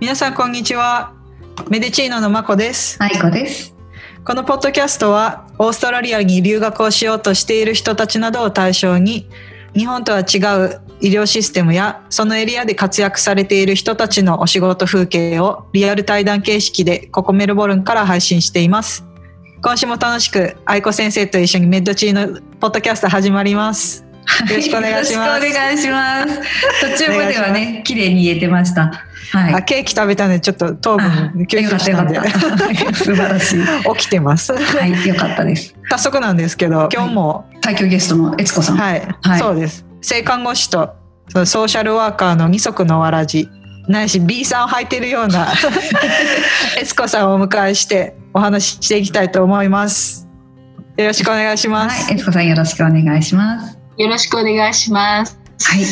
皆さんこんにちは。メデチーノのまこです。愛子です。このポッドキャストはオーストラリアに留学をしようとしている人たちなどを対象に日本とは違う医療システムやそのエリアで活躍されている人たちのお仕事風景をリアル対談形式でここメルボルンから配信しています。今週も楽しく愛子先生と一緒にメッドチーノポッドキャスト始まりますよろしくお願いします。お願いします。途中まではね、綺麗に言えてました。はい。あケーキ食べたんでちょっと糖分吸収したんで 素晴らしい。起きてます。はい、よかったです。早速なんですけど今日も、最強ゲストの悦子さん。はい、はいそうです性看護師とそのソーシャルワーカーの二足のわらじないし B さんを履いてるような 悦子さんをお迎えしてお話ししていきたいと思いますよろしくお願いします、はい、悦子さんよろしくお願いします。よろしくお願いします。はい。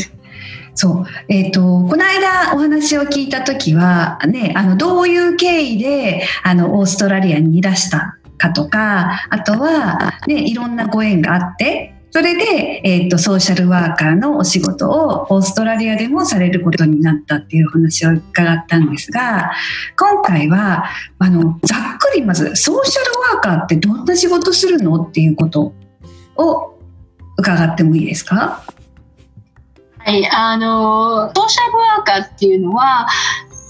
そう。えっ、と、この間お話を聞いたときは、ね、あの、どういう経緯で、あの、オーストラリアにいらしたかとか、あとは、ね、いろんなご縁があって、それで、えっ、と、ソーシャルワーカーのお仕事をオーストラリアでもされることになったっていうお話を伺ったんですが、今回は、あの、ざっくりまず、ソーシャルワーカーってどんな仕事するのっていうことを伺ってもいいですか？はい、あのソーシャルワーカーっていうのは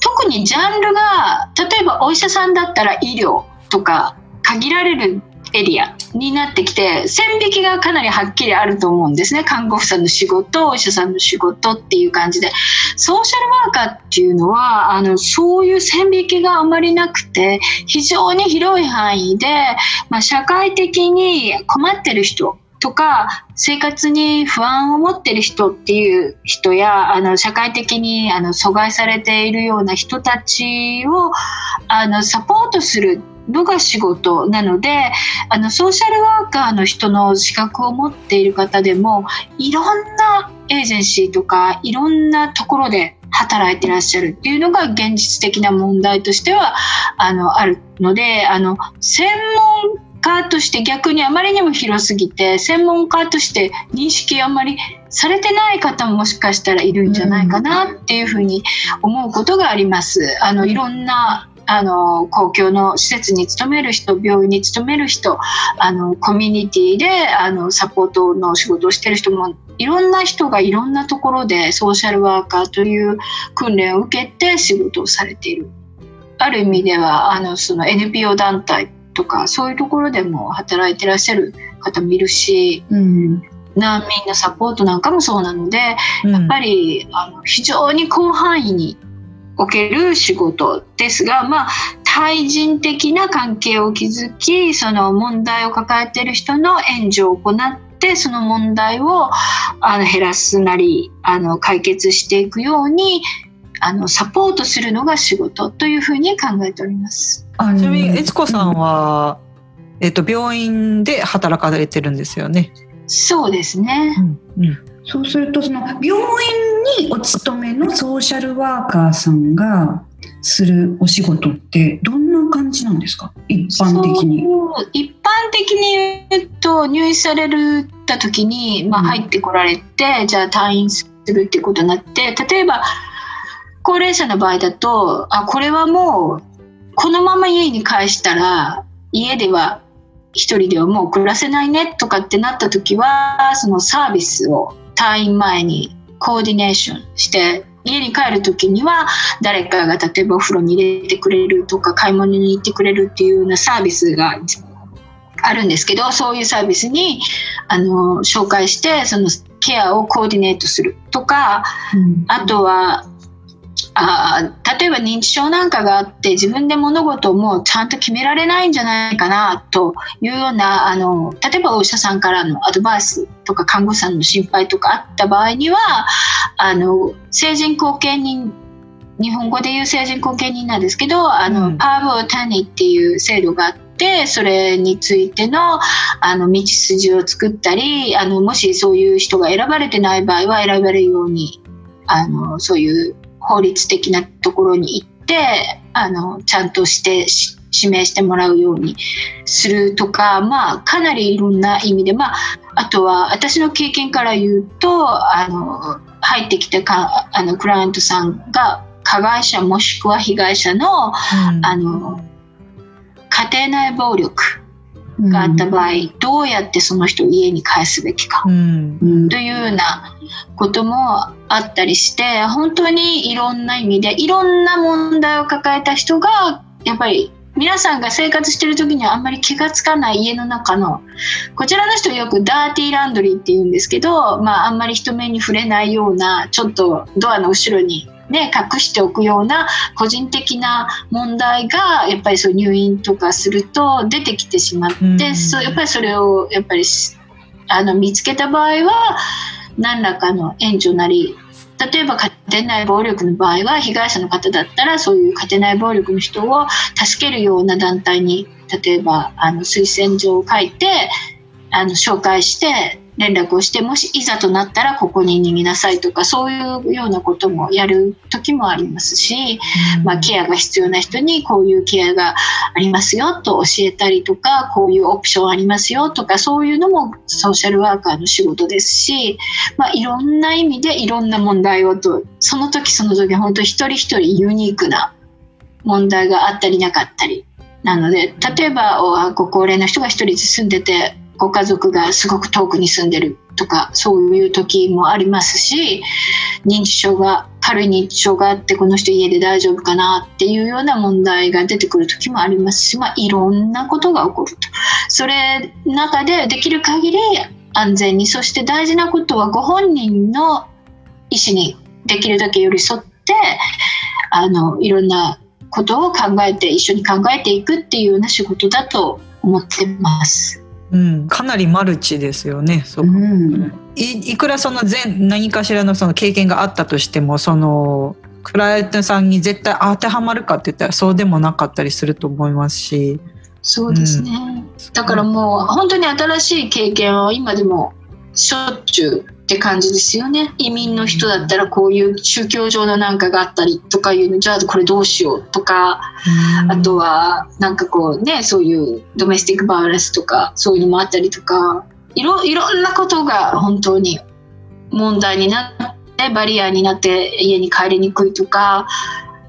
特にジャンルが例えばお医者さんだったら医療とか限られるエリアになってきて線引きがかなりはっきりあると思うんですね。看護婦さんの仕事お医者さんの仕事っていう感じで。ソーシャルワーカーっていうのはあのそういう線引きがあまりなくて非常に広い範囲で、まあ、社会的に困ってる人とか生活に不安を持ってる人っていう人やあの社会的にあの阻害されているような人たちをあのサポートするのが仕事なのであのソーシャルワーカーの人の資格を持っている方でもいろんなエージェンシーとかいろんなところで働いてらっしゃるっていうのが現実的な問題としてはあのあるのであの専門家として逆にあまりにも広すぎて専門家として認識あんまりされてない方ももしかしたらいるんじゃないかなっていうふうに思うことがあります。あのいろんなあの公共の施設に勤める人病院に勤める人あのコミュニティであのサポートの仕事をしてる人もいろんな人がいろんなところでソーシャルワーカーという訓練を受けて仕事をされている。ある意味ではあのその NPO 団体とかそういうところでも働いてらっしゃる方もいるしうん。難民のサポートなんかもそうなのでうんやっぱりあの非常に広範囲における仕事ですが、まあ、対人的な関係を築きその問題を抱えている人の援助を行ってその問題をあの減らすなりあの解決していくようにあのサポートするのが仕事というふうに考えております。あのちなみに悦子さんは、えっと病院で働かれてるんですよね、そうですね。うんうん、そうするとその病院にお勤めのソーシャルワーカーさんがするお仕事ってどんな感じなんですか？一般的に。一般的に言うと入院されるた時に、まあ、うん入ってこられて、じゃあ退院するっていうことになって例えば高齢者の場合だとあこれはもうこのまま家に帰したら家では一人ではもう暮らせないねとかってなった時はそのサービスを退院前にコーディネーションして家に帰る時には誰かが例えばお風呂に入れてくれるとか買い物に行ってくれるっていうようなサービスがあるんですけどそういうサービスにあの紹介してそのケアをコーディネートするとかうん。あとはあー例えば認知症なんかがあって自分で物事をもうちゃんと決められないんじゃないかなというようなあの例えばお医者さんからのアドバイスとか看護師さんの心配とかあった場合にはあの成人後見人日本語で言う成人後見人なんですけどあの、うん。パーブ・オタニっていう制度があってそれについてのあの道筋を作ったりあのもしそういう人が選ばれてない場合は選ばれるようにあのそういう法律的なところに行ってあのちゃんとしてし指名してもらうようにするとか、まあ、かなりいろんな意味で、まあ、あとは私の経験から言うとあの入ってきたかあのクライアントさんが加害者もしくは被害者の,、あの家庭内暴力があった場合、どうやってその人を家に帰すべきか、というようなこともあったりして本当にいろんな意味でいろんな問題を抱えた人がやっぱり皆さんが生活してる時にはあんまり気がつかない家の中のこちらの人よくダーティーランドリーって言うんですけど、まあ、あんまり人目に触れないようなちょっとドアの後ろにね、隠しておくような個人的な問題がやっぱりそう入院とかすると出てきてしまって、うん、そうやっぱりそれをやっぱりあの見つけた場合は何らかの援助なり例えば家庭内暴力の場合は被害者の方だったらそういう家庭内暴力の人を助けるような団体に例えばあの推薦状を書いてあの紹介して連絡をしてもしいざとなったらここに逃げなさいとかそういうようなこともやる時もありますし、うん、まあ、ケアが必要な人にこういうケアがありますよと教えたりとかこういうオプションありますよとかそういうのもソーシャルワーカーの仕事ですし、まあ、いろんな意味でいろんな問題をとその時その時本当一人一人ユニークな問題があったりなかったりなので例えばご高齢の人が一人住んでてご家族がすごく遠くに住んでるとかそういう時もありますし認知症が軽い認知症があってこの人家で大丈夫かなっていうような問題が出てくる時もありますし、まあ、いろんなことが起こるとそれ中でできる限り安全にそして大事なことはご本人の意思にできるだけ寄り添ってあのいろんなことを考えて一緒に考えていくっていうような仕事だと思ってます。うん、かなりマルチですよね。そうん、いいくらその全何かしらのその経験があったとしてもそのクライアントさんに絶対当てはまるかって言ったらそうでもなかったりすると思いますし。そうですね、うん、だからもう本当に新しい経験を今でもしょっちゅうって感じですよね。移民の人だったらこういう宗教上のなんかがあったりとかいうの。じゃあこれどうしようとか。あとはなんかこうねそういうドメスティックバイオレンスとかそういうのもあったりとか。いろいろんなことが本当に問題になってバリアになって家に帰りにくいとか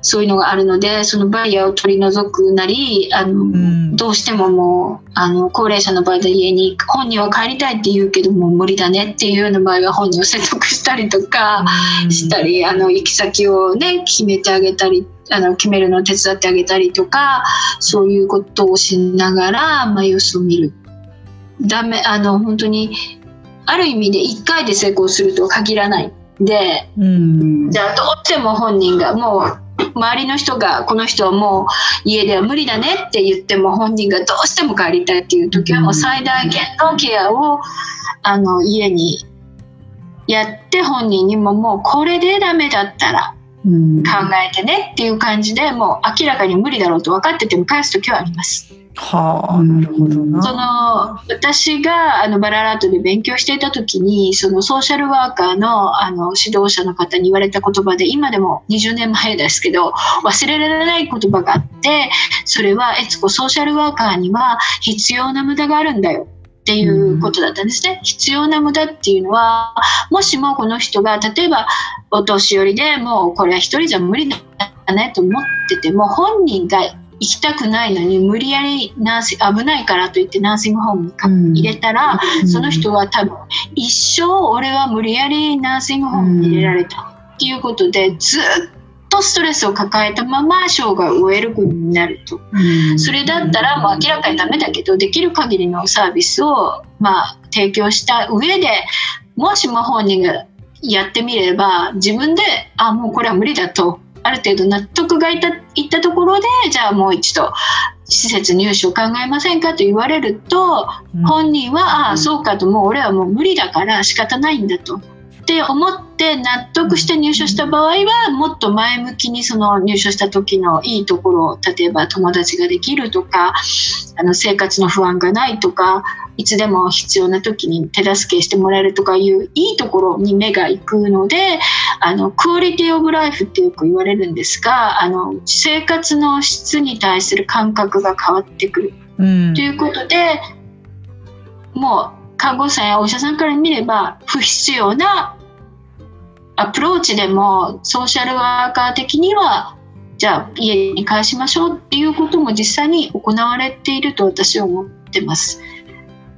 そういうのがあるのでそのバリアを取り除くなりあの、うん、どうしてももうあの高齢者の場合で家に本人は帰りたいって言うけども無理だねっていうような場合は本人を説得したりとかしたり、うん、あの行き先をね決めてあげたりあの決めるのを手伝ってあげたりとかそういうことをしながら、まあ、様子を見る。ダメあの本当にある意味で1回で成功するとは限らないで、うん、じゃあどうしても本人がもう周りの人がこの人はもう家では無理だねって言っても本人がどうしても帰りたいっていう時はもう最大限のケアをあの家にやって本人にももうこれでダメだったら考えてねっていう感じでもう明らかに無理だろうと分かってても返す時はあります。はあ、なるほどな。その私があのバララートで勉強していた時にそのソーシャルワーカーのあの指導者の方に言われた言葉で今でも20年前ですけど忘れられない言葉があってそれは悦子ソーシャルワーカーには必要な無駄があるんだよっていうことだったんですね。必要な無駄っていうのはもしもこの人が例えばお年寄りでもうこれは一人じゃ無理だねと思ってても本人が行きたくないのに無理やりナーシ危ないからといってナーシングホームに入れたら、うん、その人は多分一生俺は無理やりナーシングホームに入れられたっていうことでずっとストレスを抱えたまま生涯を終えることになると、うん、それだったらもう明らかにダメだけどできる限りのサービスをまあ提供した上でもしも本人がやってみれば自分であもうこれは無理だとある程度納得がいったいったところでじゃあもう一度施設入所を考えませんかと言われると、うん、本人は、うん、ああそうかともう俺はもう無理だから仕方ないんだと。って思って納得して入所した場合はもっと前向きにその入所した時のいいところ例えば友達ができるとかあの生活の不安がないとかいつでも必要な時に手助けしてもらえるとかいういいところに目が行くのであのクオリティオブライフってよく言われるんですがあの生活の質に対する感覚が変わってくる、うん、ということでもう看護師さんやお医者さんから見れば不必要なアプローチでもソーシャルワーカー的にはじゃあ家に返しましょうっていうことも実際に行われていると私は思ってます。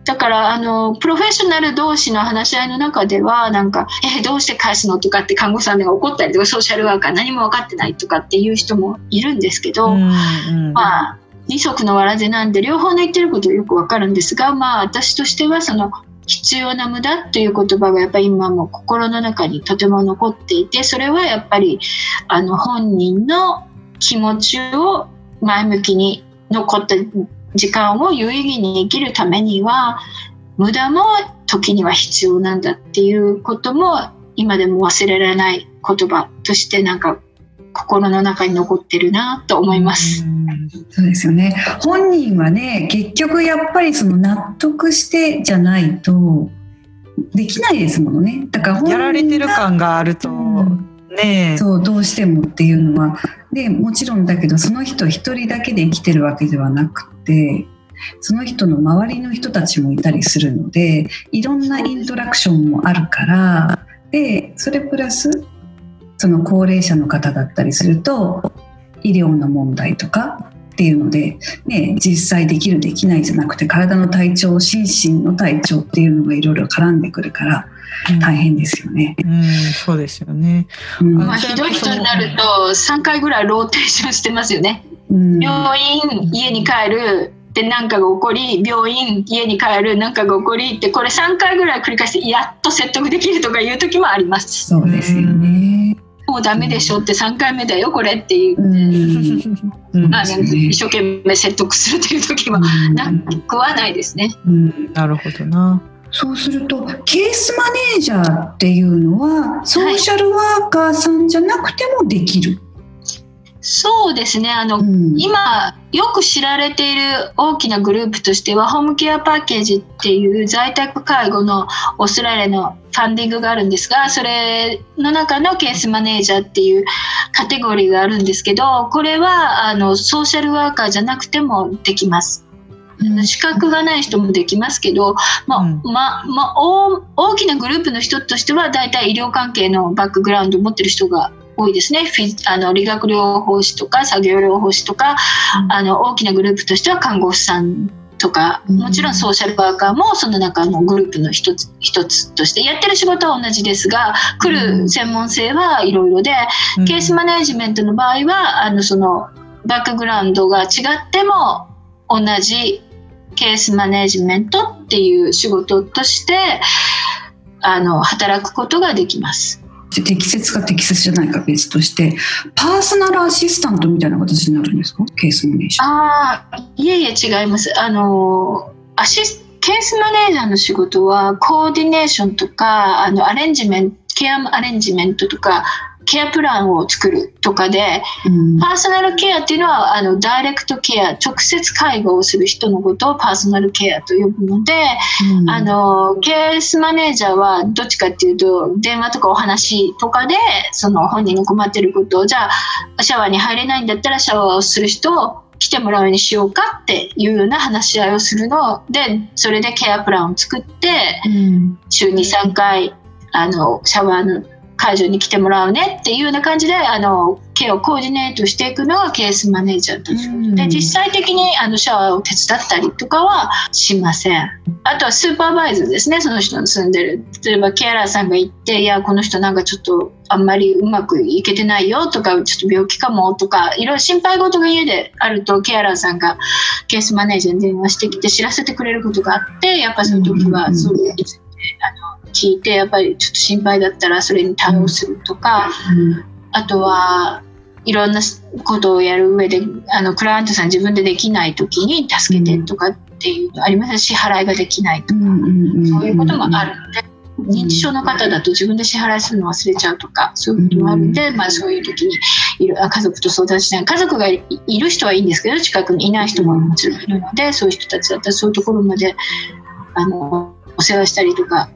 だからあのプロフェッショナル同士の話し合いの中ではなんか「えどうして返すの?」とかって看護師さんが怒ったりとかソーシャルワーカー何も分かってないとかっていう人もいるんですけど、うんうん、まあ二足のわらじなんで両方の言ってることよく分かるんですがまあ私としてはその必要な無駄という言葉がやっぱり今も心の中にとても残っていてそれはやっぱりあの本人の気持ちを前向きに残った時間を有意義に生きるためには無駄も時には必要なんだっていうことも今でも忘れられない言葉としてなんか心の中に残ってるなと思います。そうですよね。本人はね、結局やっぱりその納得してじゃないとできないですものね。だからやられてる感があると、うん、ねそうどうしてもっていうのはでもちろんだけどその人一人だけで生きてるわけではなくてその人の周りの人たちもいたりするのでいろんなイントラクションもあるからでそれプラスその高齢者の方だったりすると医療の問題とかっていうので、ね、実際できるできないじゃなくて体の体調心身の体調っていうのがいろいろ絡んでくるから大変ですよね。うん、うん、そうですよね。うん、まあ、ひどい人になると3回ぐらいローテーションしてますよね。うん、病院家に帰るで何かが起こり病院家に帰る何かが起こりってこれ3回ぐらい繰り返してやっと説得できるとかいう時もあります。そうですよね。もうダメでしょって3回目だよこれっていう、うん。まあ、一生懸命説得するという時はなくはないですね。うん、なるほどな。そうするとケースマネージャーっていうのはソーシャルワーカーさんじゃなくてもできる、はいそうですね。あの、うん、今よく知られている大きなグループとしてはホームケアパッケージっていう在宅介護のオーストラリアのファンディングがあるんですがそれの中のケースマネージャーっていうカテゴリーがあるんですけどこれはあのソーシャルワーカーじゃなくてもできます。資格がない人もできますけど、まあ、ま大きなグループの人としては大体医療関係のバックグラウンドを持ってる人が多いですね。あの理学療法士とか作業療法士とか、うん、あの大きなグループとしては看護師さんとかもちろんソーシャルワーカーもその中のグループの一つ一つとしてやってる仕事は同じですが来る専門性はいろいろで、うん、ケースマネジメントの場合はあのそのバックグラウンドが違っても同じケースマネジメントっていう仕事としてあの働くことができます。適切か適切じゃないか別としてパーソナルアシスタントみたいな形になるんですか？ケースマネージャー。ああいえいえ違います。あのアシスケースマネージャーの仕事はコーディネーションとかあのアレンジメントケアアレンジメントとかケアプランを作るとかで、うん、パーソナルケアっていうのはあのダイレクトケア直接介護をする人のことをパーソナルケアと呼ぶので、うん、あのケースマネージャーはどっちかっていうと電話とかお話とかでその本人の困ってることをじゃあシャワーに入れないんだったらシャワーをする人を来てもらうようにしようかっていうような話し合いをするのでそれでケアプランを作って、うん、週に3回あのシャワーの会場に来てもらうねっていうような感じであのケアをコーディネートしていくのがケースマネージャーというで実際的にあのシャワーを手伝ったりとかはしません。あとはスーパーバイズですねその人の住んでる。例えばケアラーさんが行っていやこの人なんかちょっとあんまりうまくいけてないよとかちょっと病気かもとかいろいろ心配事が家であるとケアラーさんがケースマネージャーに電話してきて知らせてくれることがあってやっぱその時はそういうあの聞いてやっぱりちょっと心配だったらそれに対応するとか、うん、あとはいろんなことをやる上であのクライアントさん自分でできない時に助けてとかっていうのあります。支払いができないとか、そういうこともあるので。認知症の方だと自分で支払いするの忘れちゃうとかそういうこともあるんで、まあ、そういう時にいる家族と相談しない。家族がいる人はいいんですけど近くにいない人ももちろんいるのでそういう人たちだったらそういうところまであのお世話したりとか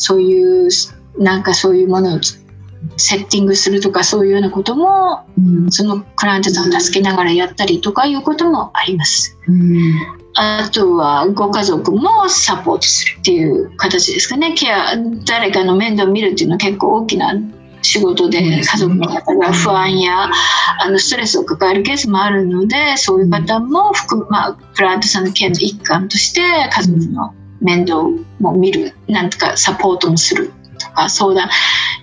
そういうなんかそういうものをセッティングするとかそういうようなことも、うん、そのクライアントさんを助けながらやったりとかいうこともあります。うん、あとはご家族もサポートするっていう形ですかね。ケア誰かの面倒を見るっていうのは結構大きな仕事で家族の方が不安やあのストレスを抱えるケースもあるのでそういう方も含まあ、クライアントさんのケアの一環として家族の面倒も見るなんとかサポートもするとか相談。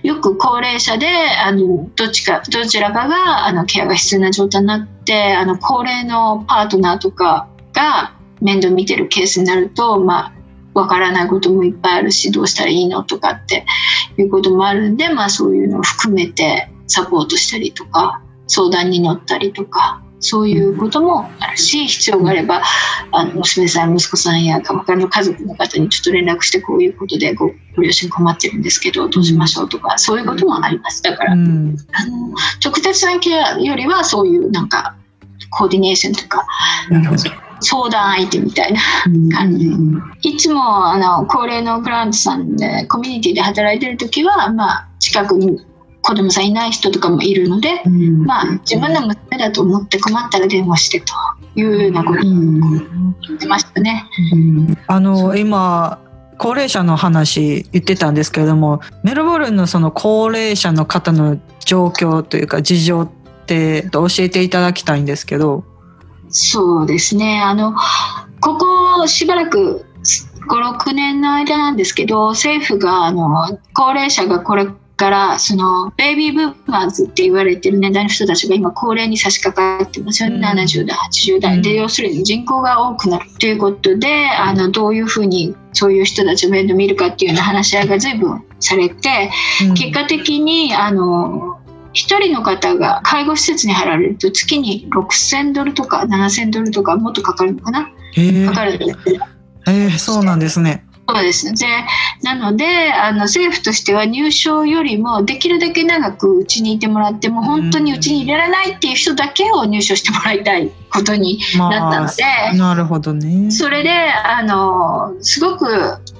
よく高齢者であのどっちかどちらかがあのケアが必要な状態になってあの高齢のパートナーとかが面倒見てるケースになると、まあ、わからないこともいっぱいあるしどうしたらいいのとかっていうこともあるんで、まあ、そういうのを含めてサポートしたりとか相談に乗ったりとかそういうこともあるし必要があればあの娘さん息子さんや他の家族の方にちょっと連絡してこういうことでごご両親困ってるんですけどどうしましょうとかそういうこともあります。だから、うん、あの直接のケアよりはそういうなんかコーディネーションとか相談相手みたいな感じ、いつもあの高齢のグラントさんでコミュニティで働いてる時は、まあ、近くに子供さんいない人とかもいるので、うん、まあ、自分の娘だと思って困ったら電話してというようなことを言ってましたね。うん、あの今高齢者の話言ってたんですけれどもメルボルンのその高齢者の方の状況というか事情って教えていただきたいんですけど。そうですね。あのここしばらく56年の間なんですけど政府があの高齢者がこれからそのベイビーブーマーズって言われてる年代の人たちが今高齢に差し掛かってますよね、うん、70代80代。で要するに人口が多くなるということであのどういうふうにそういう人たちを面倒見るかっていうような話し合いが随分されて、うん、結果的にあの1人の方が介護施設に入られると月に6000ドルとか7000ドルとかもっとかかるのかな？かかるえー、そうなんですね。そうですでなのであの政府としては入所よりもできるだけ長くうちにいてもらっても本当にうちに入れられないっていう人だけを入所してもらいたいことになったので、まあ、なるほどね。それであのすごく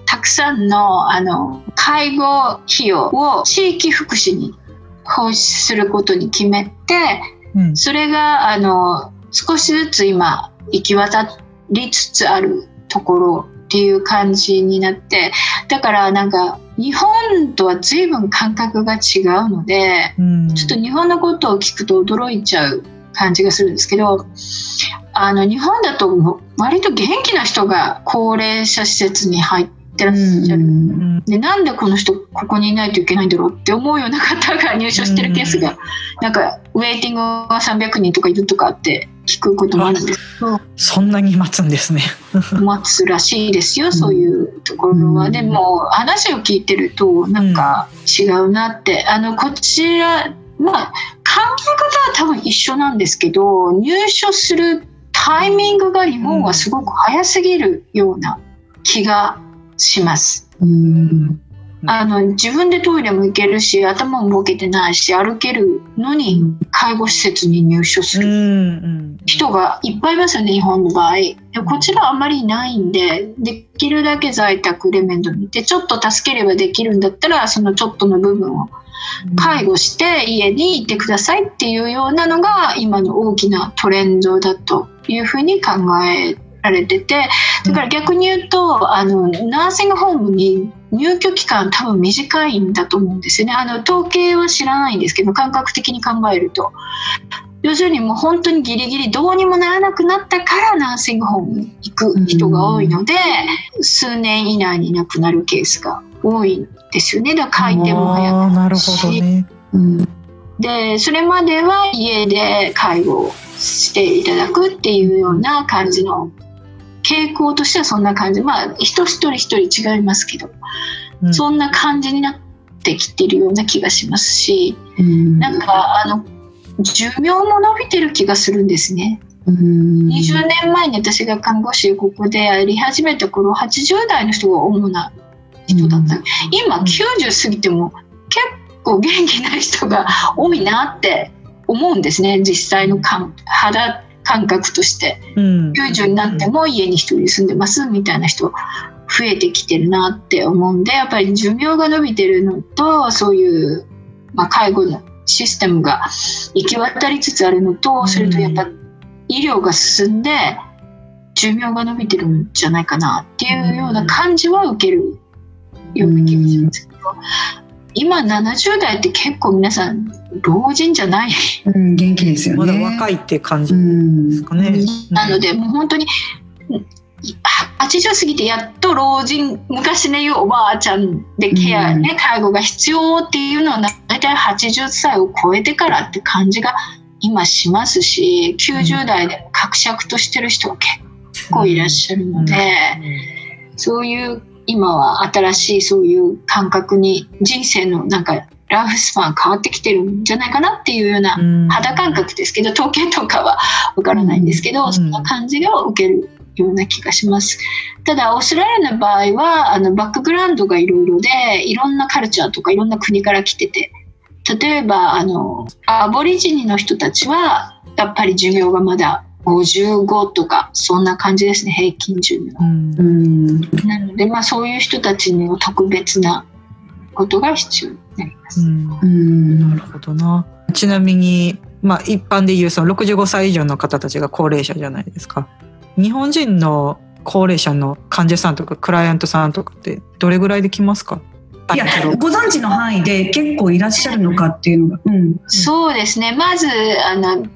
たくさんのあの介護費用を地域福祉に放出することに決めて、うん、それがあの少しずつ今行き渡りつつあるところっていう感じになってだからなんか日本とは随分感覚が違うので、うん、ちょっと日本のことを聞くと驚いちゃう感じがするんですけどあの日本だと割と元気な人が高齢者施設に入ってらっしゃる、うん、でなんでこの人ここにいないといけないんだろうって思うような方が入所してるケースが、うん、なんかウェイティングが300人とかいるとかって聞くこともあるんです。けどそんなに待つんですね。待つらしいですよそういうところは、うん、でも話を聞いてるとなんか違うなって、あのこちらまあ考え方は多分一緒なんですけど入所するタイミングが日本はすごく早すぎるような気がします。うんあの自分でトイレも行けるし頭も動けてないし歩けるのに介護施設に入所する。人がいっぱいいますよね日本の場合。でこちらはあんまりいないんでできるだけ在宅で面倒見てちょっと助ければできるんだったらそのちょっとの部分を介護して家にいてくださいっていうようなのが今の大きなトレンドだというふうに考えられててだから逆に言うとあのナーシングホームに入居期間多分短いんだと思うんですよね。あの統計は知らないんですけど感覚的に考えると。要するにもう本当にギリギリどうにもならなくなったからナーシングホームに行く人が多いので、数年以内に亡くなるケースが多いんですよね。だから回転も早くなるし、ね。うん、でそれまでは家で介護していただくっていうような感じの傾向としてはそんな感じ。まあ人一人一人違いますけど、うん、そんな感じになってきてるような気がしますし、うん、なんかあの寿命も伸びてる気がするんですね。うん、20年前に私が看護師ここでやり始めた頃80代の人が主な人だった、うん、今90過ぎても結構元気な人が多いなって思うんですね実際の肌感覚として、うん、90になっても家に一人住んでますみたいな人増えてきてるなって思うんでやっぱり寿命が伸びてるのとそういう、まあ、介護のシステムが行き渡りつつあるのとそれとやっぱ医療が進んで寿命が伸びてるんじゃないかなっていうような感じは受けるような気がしますけど。今70代って結構皆さん老人じゃない、うん、元気ですよね。まだ若いって感じうんですかね。なのでもう本当に80過ぎてやっと老人昔で言うおばあちゃんでケアね、介護が必要っていうのは大体80歳を超えてからって感じが今しますし90代で格借としてる人が結構いらっしゃるので、そういう今は新しいそういう感覚に人生のなんかライフスパン変わってきてるんじゃないかなっていうようなうん肌感覚ですけど統計とかはわからないんですけど、うんそんな感じを受けるような気がします。ただオーストラリアの場合はあのバックグラウンドがいろいろでいろんなカルチャーとかいろんな国から来てて例えばあのアボリジニの人たちはやっぱり寿命がまだ55とかそんな感じですね平均寿命。うんうん、なので、まあ、そういう人たちには特別なことが必要になります。うんうんなるほどな。ちなみに、まあ、一般でいうその65歳以上の方たちが高齢者じゃないですか。日本人の高齢者の患者さんとかクライアントさんとかってどれぐらいで来ますか？いやご存知の範囲で結構いらっしゃるのかっていうのが、うん、そうですね。まず、あの、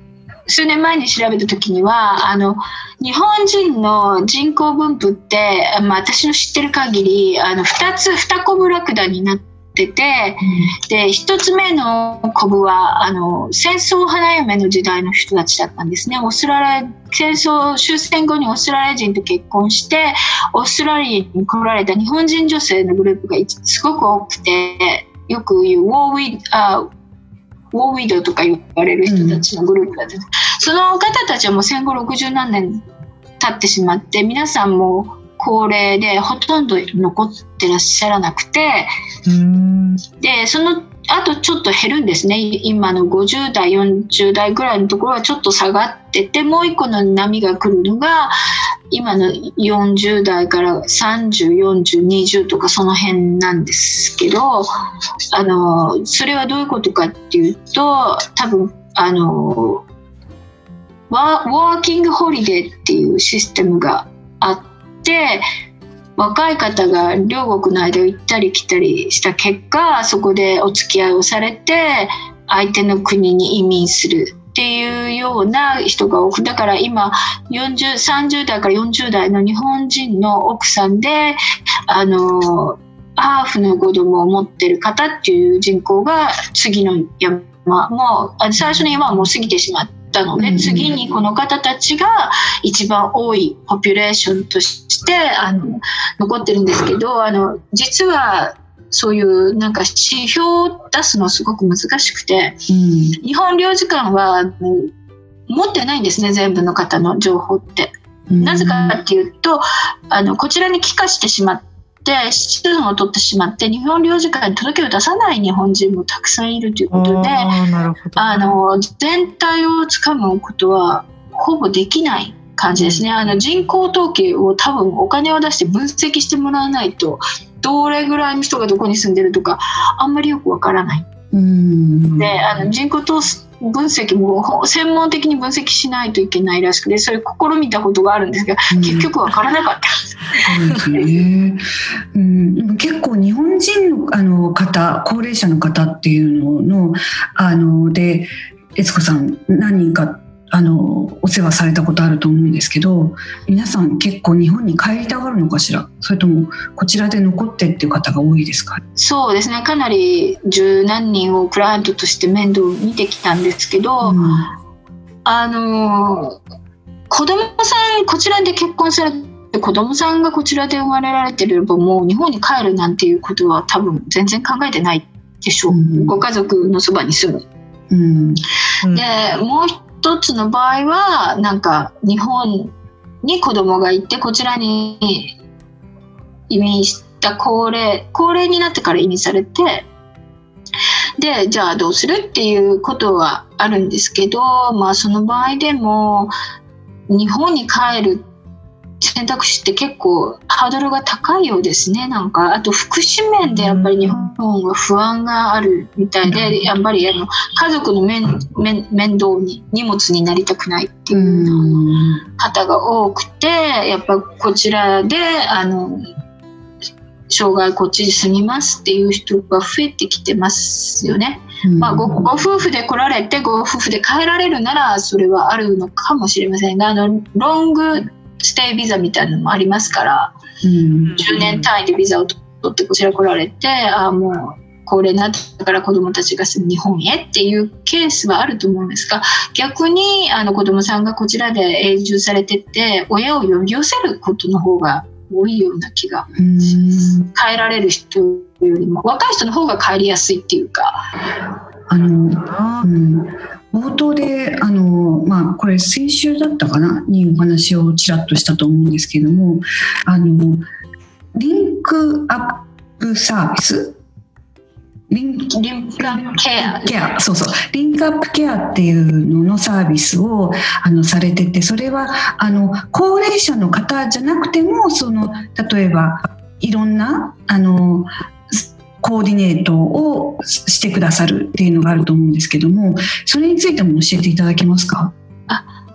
数年前に調べた時には、あの、日本人の人口分布って、まあ、私の知ってる限り、あの、二つ、二コブラクダになってて、で、一つ目のコブは、あの、戦争花嫁の時代の人たちだったんですね。オーストラリア、戦争終戦後にオーストラリア人と結婚して、オーストラリアに来られた日本人女性のグループがすごく多くて、よく言うウォーウィあウォーウィドウとか言われる人たちのグループだった、その方たちはもう戦後60何年経ってしまって皆さんも高齢でほとんど残ってらっしゃらなくてうん。でそのあとちょっと減るんですね。今の50代40代ぐらいのところはちょっと下がっててもう一個の波が来るのが今の40代から304020とかその辺なんですけどあのそれはどういうことかっていうと多分あのワワーキングホリデーっていうシステムがあって若い方が両国の間を行ったり来たりした結果そこでお付き合いをされて相手の国に移民するっていうような人が多くだから今40 30代から40代の日本人の奥さんであのハーフの子供を持ってる方っていう人口が次の山もう最初の山はもう過ぎてしまってたので、うん次にこの方たちが一番多いポピュレーションとしてあの残ってるんですけどあの実はそういうなんか指標を出すのすごく難しくてうん。日本領事館はあの持ってないんですね全部の方の情報って。うん。なぜかっていうとあのこちらに帰化してしまって子孫を取ってしまって日本領事館に届けを出さない日本人もたくさんいるということであの全体をつかむことはほぼできない感じですね。あの人口統計を多分お金を出して分析してもらわないとどれぐらいの人がどこに住んでるとかあんまりよくわからない。うんであの人口統分析もほ専門的に分析しないといけないらしくてそれ試みたことがあるんですが結局わからなかった。ね。うん、結構日本人のあの方、高齢者の方っていうののあので悦子さん何人かあのお世話されたことあると思うんですけど、皆さん結構日本に帰りたがるのかしら？それともこちらで残ってっていう方が多いですか？そうですねかなり十何人をクライアントとして面倒を見てきたんですけど、うんあのー子供さんこちらで結婚されて子供さんがこちらで生まれられてればもう日本に帰るなんていうことは多分全然考えてないでしょう、うんご家族のそばに住む。うんうんでもう一つの場合はなんか日本に子供がいてこちらに移民した高齢高齢になってから移民されてでじゃあどうするっていうことはあるんですけどまあその場合でも日本に帰る選択肢って結構ハードルが高いようですね。なんかあと福祉面でやっぱり日本は不安があるみたいでやっぱりあの家族の面面面倒に荷物になりたくないってういうん。方が多くてやっぱこちらであの生涯こっちに住みますっていう人が増えてきてますよね。うん。まあ、ごご夫婦で来られてご夫婦で帰られるならそれはあるのかもしれませんがあのロングステイビザみたいなのもありますからうん。10年単位でビザを取ってこちら来られてああもう高齢になったから子どもたちが住む日本へっていうケースはあると思うんですが逆にあの子どもさんがこちらで永住されてって親を呼び寄せることの方が多いような気がうん。帰られる人よりも若い人の方が帰りやすいっていうか。あのあうん冒頭であの、まあ、これ先週だったかな？にお話をちらっとしたと思うんですけどもあのリンクアップサービス？リンリンクアップケア。ケア。そうそう。リンクアップケアっていうののサービスをあのされててそれはあの高齢者の方じゃなくてもその例えばいろんなあのすコーディネートをしてくださるっていうのがあると思うんですけどもそれについても教えていただけますか？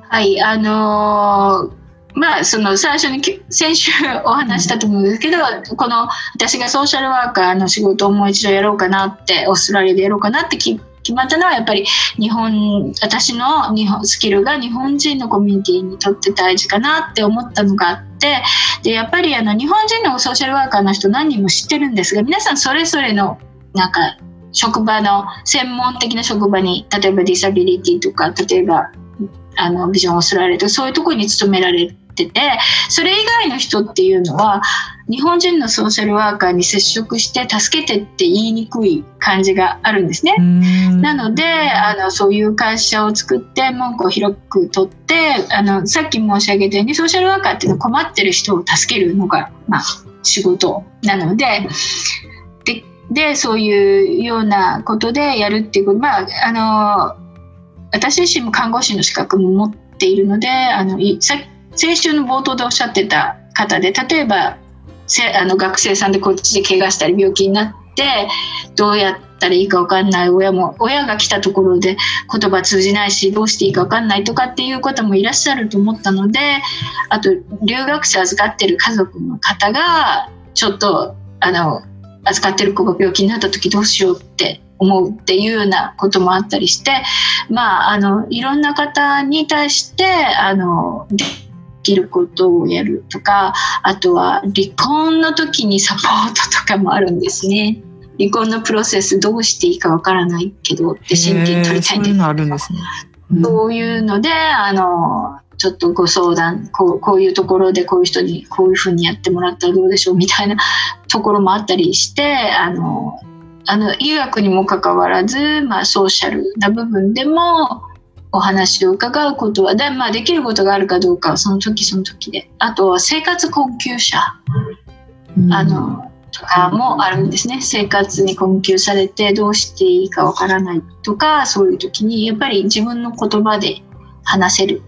はい、あのーまあその最初に先週お話したと思うんですけど、この私がソーシャルワーカーの仕事をもう一度やろうかなってオーストラリアでやろうかなってき決まったのはやっぱり日本私の日本スキルが日本人のコミュニティにとって大事かなって思ったのがあってでやっぱりあの日本人のソーシャルワーカーの人何人も知ってるんです。が皆さんそれぞれのなんか職場の専門的な職場に例えばディサビリティとか例えばあのビジョンオーストラリアとそういうところに勤められててそれ以外の人っていうのは日本人のソーシャルワーカーに接触して助けてって言いにくい感じがあるんですね。なのであのそういう会社を作って門戸を広く取ってあのさっき申し上げたようにソーシャルワーカーっていうのは困ってる人を助けるのが、まあ、仕事なのでででそういうようなことでやるっていうことまああの私自身も看護師の資格も持っているのであの先週の冒頭でおっしゃってた方で例えばせあの学生さんでこっちで怪我したり病気になってどうやったらいいか分かんない親も親が来たところで言葉通じないしどうしていいか分かんないとかっていう方もいらっしゃると思ったのであと留学生預かってる家族の方がちょっとあの預かってる子が病気になった時どうしようって思うっていうようなこともあったりしてまああのいろんな方に対してあのきることをやるとかあとは離婚の時にサポートとかもあるんですね。離婚のプロセスどうしていいかわからないけどって審議取りたいんでそういうのあるんですね。そういうのであのちょっとご相談こうこういうところでこういう人にこういうふうにやってもらったらどうでしょうみたいなところもあったりしてあのあの医学にもかかわらず、まあ、ソーシャルな部分でもお話を伺うことはで,、まあ、できることがあるかどうかはその時その時で。あとは生活困窮者。うん。あのとかもあるんですね。生活に困窮されてどうしていいかわからない。とかそういう時にやっぱり自分の言葉で話せる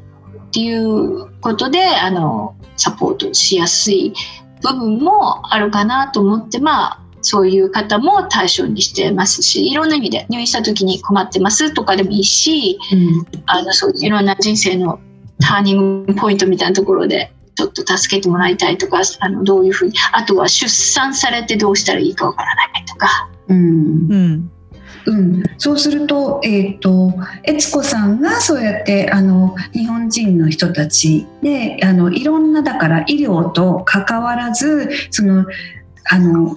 っていうことであのサポートしやすい部分もあるかなと思ってまあそういう方も対象にしてますしいろんな意味で入院した時に困ってますとかでもいいしうん。あのそういろんな人生のターニングポイントみたいなところでちょっと助けてもらいたいとかあのどういうふうにあとは出産されてどうしたらいいかわからないとか。うん。うん。うん、そうすると,、えー、と悦子さんがそうやってあの日本人の人たちであのいろんなだから医療と関わらずそのあの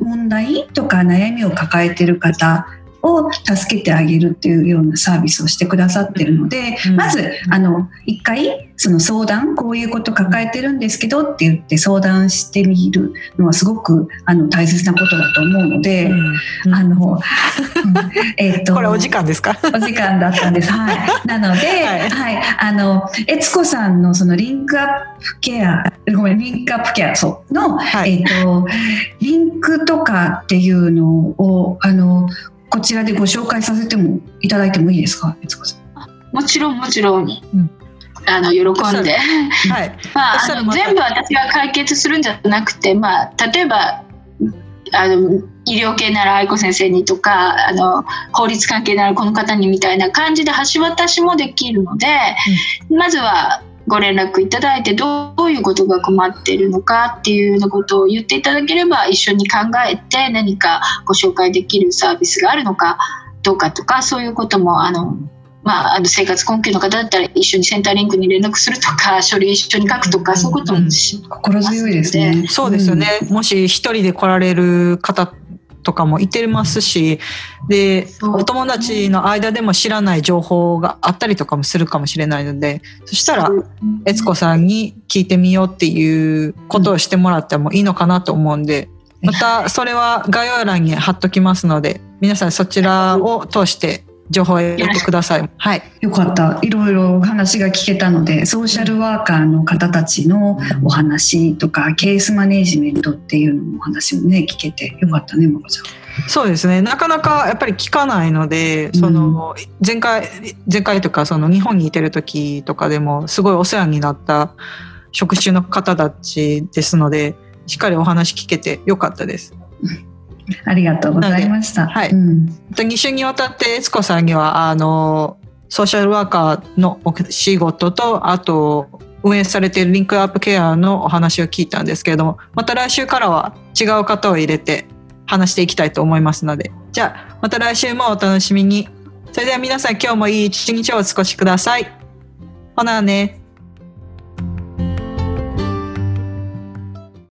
問題とか悩みを抱えてる方を助けてあげるっていうようなサービスをしてくださってるので、うんまずあの一回その相談こういうこと抱えてるんですけどって言って相談してみるのはすごくあの大切なことだと思うので。うんあの、うん えっとこれお時間ですか？お時間だったんです。はい。なので、ははいい、あの、悦子さんのそのリンクアップケア、ごめん、リンクアップケア、そう、の、はいえっと、リンクとかっていうのを、あの、こちらでご紹介させてもいただいてもいいですか、悦子さん。もちろんもちろん、うん。あの喜んで、はい。まあ、あの全部私が解決するんじゃなくて、まあ、例えばあの医療系なら愛子先生にとかあの法律関係ならこの方にみたいな感じで橋渡しもできるので、まずはご連絡いただいてどういうことが困っているのかっていうようなことを言っていただければ一緒に考えて何かご紹介できるサービスがあるのかどうかとかそういうこともあのまあ、あの生活困窮の方だったら一緒にセンターリンクに連絡するとか 書類一緒に書くとか、そういうこともし、うん、心強いですね。そうですよね、うん、もし一人で来られる方とかもいてますしでお友達の間でも知らない情報があったりとかもするかもしれないのでそしたら悦子さんに聞いてみようっていうことをしてもらってもいいのかなと思うんでまたそれは概要欄に貼っときますので皆さんそちらを通して情報を入れてください。はい。よかった。いろいろ話が聞けたので、ソーシャルワーカーの方たちのお話とか、ケースマネジメントっていうのお話もね、聞けてよかったね、まこちゃん。そうですね。なかなかやっぱり聞かないので、その、前回、前回とか、その日本にいてる時とかでも、すごいお世話になった職種の方たちですので、しっかりお話聞けてよかったです。ありがとうございました。はい。うん、2週にわたって悦子さんにはあのソーシャルワーカーのお仕事とあと運営されているリンクアップケアのお話を聞いたんですけれどもまた来週からは違う方を入れて話していきたいと思いますので。じゃあまた来週もお楽しみに。それでは皆さん今日もいい一日をお過ごしください。ほなね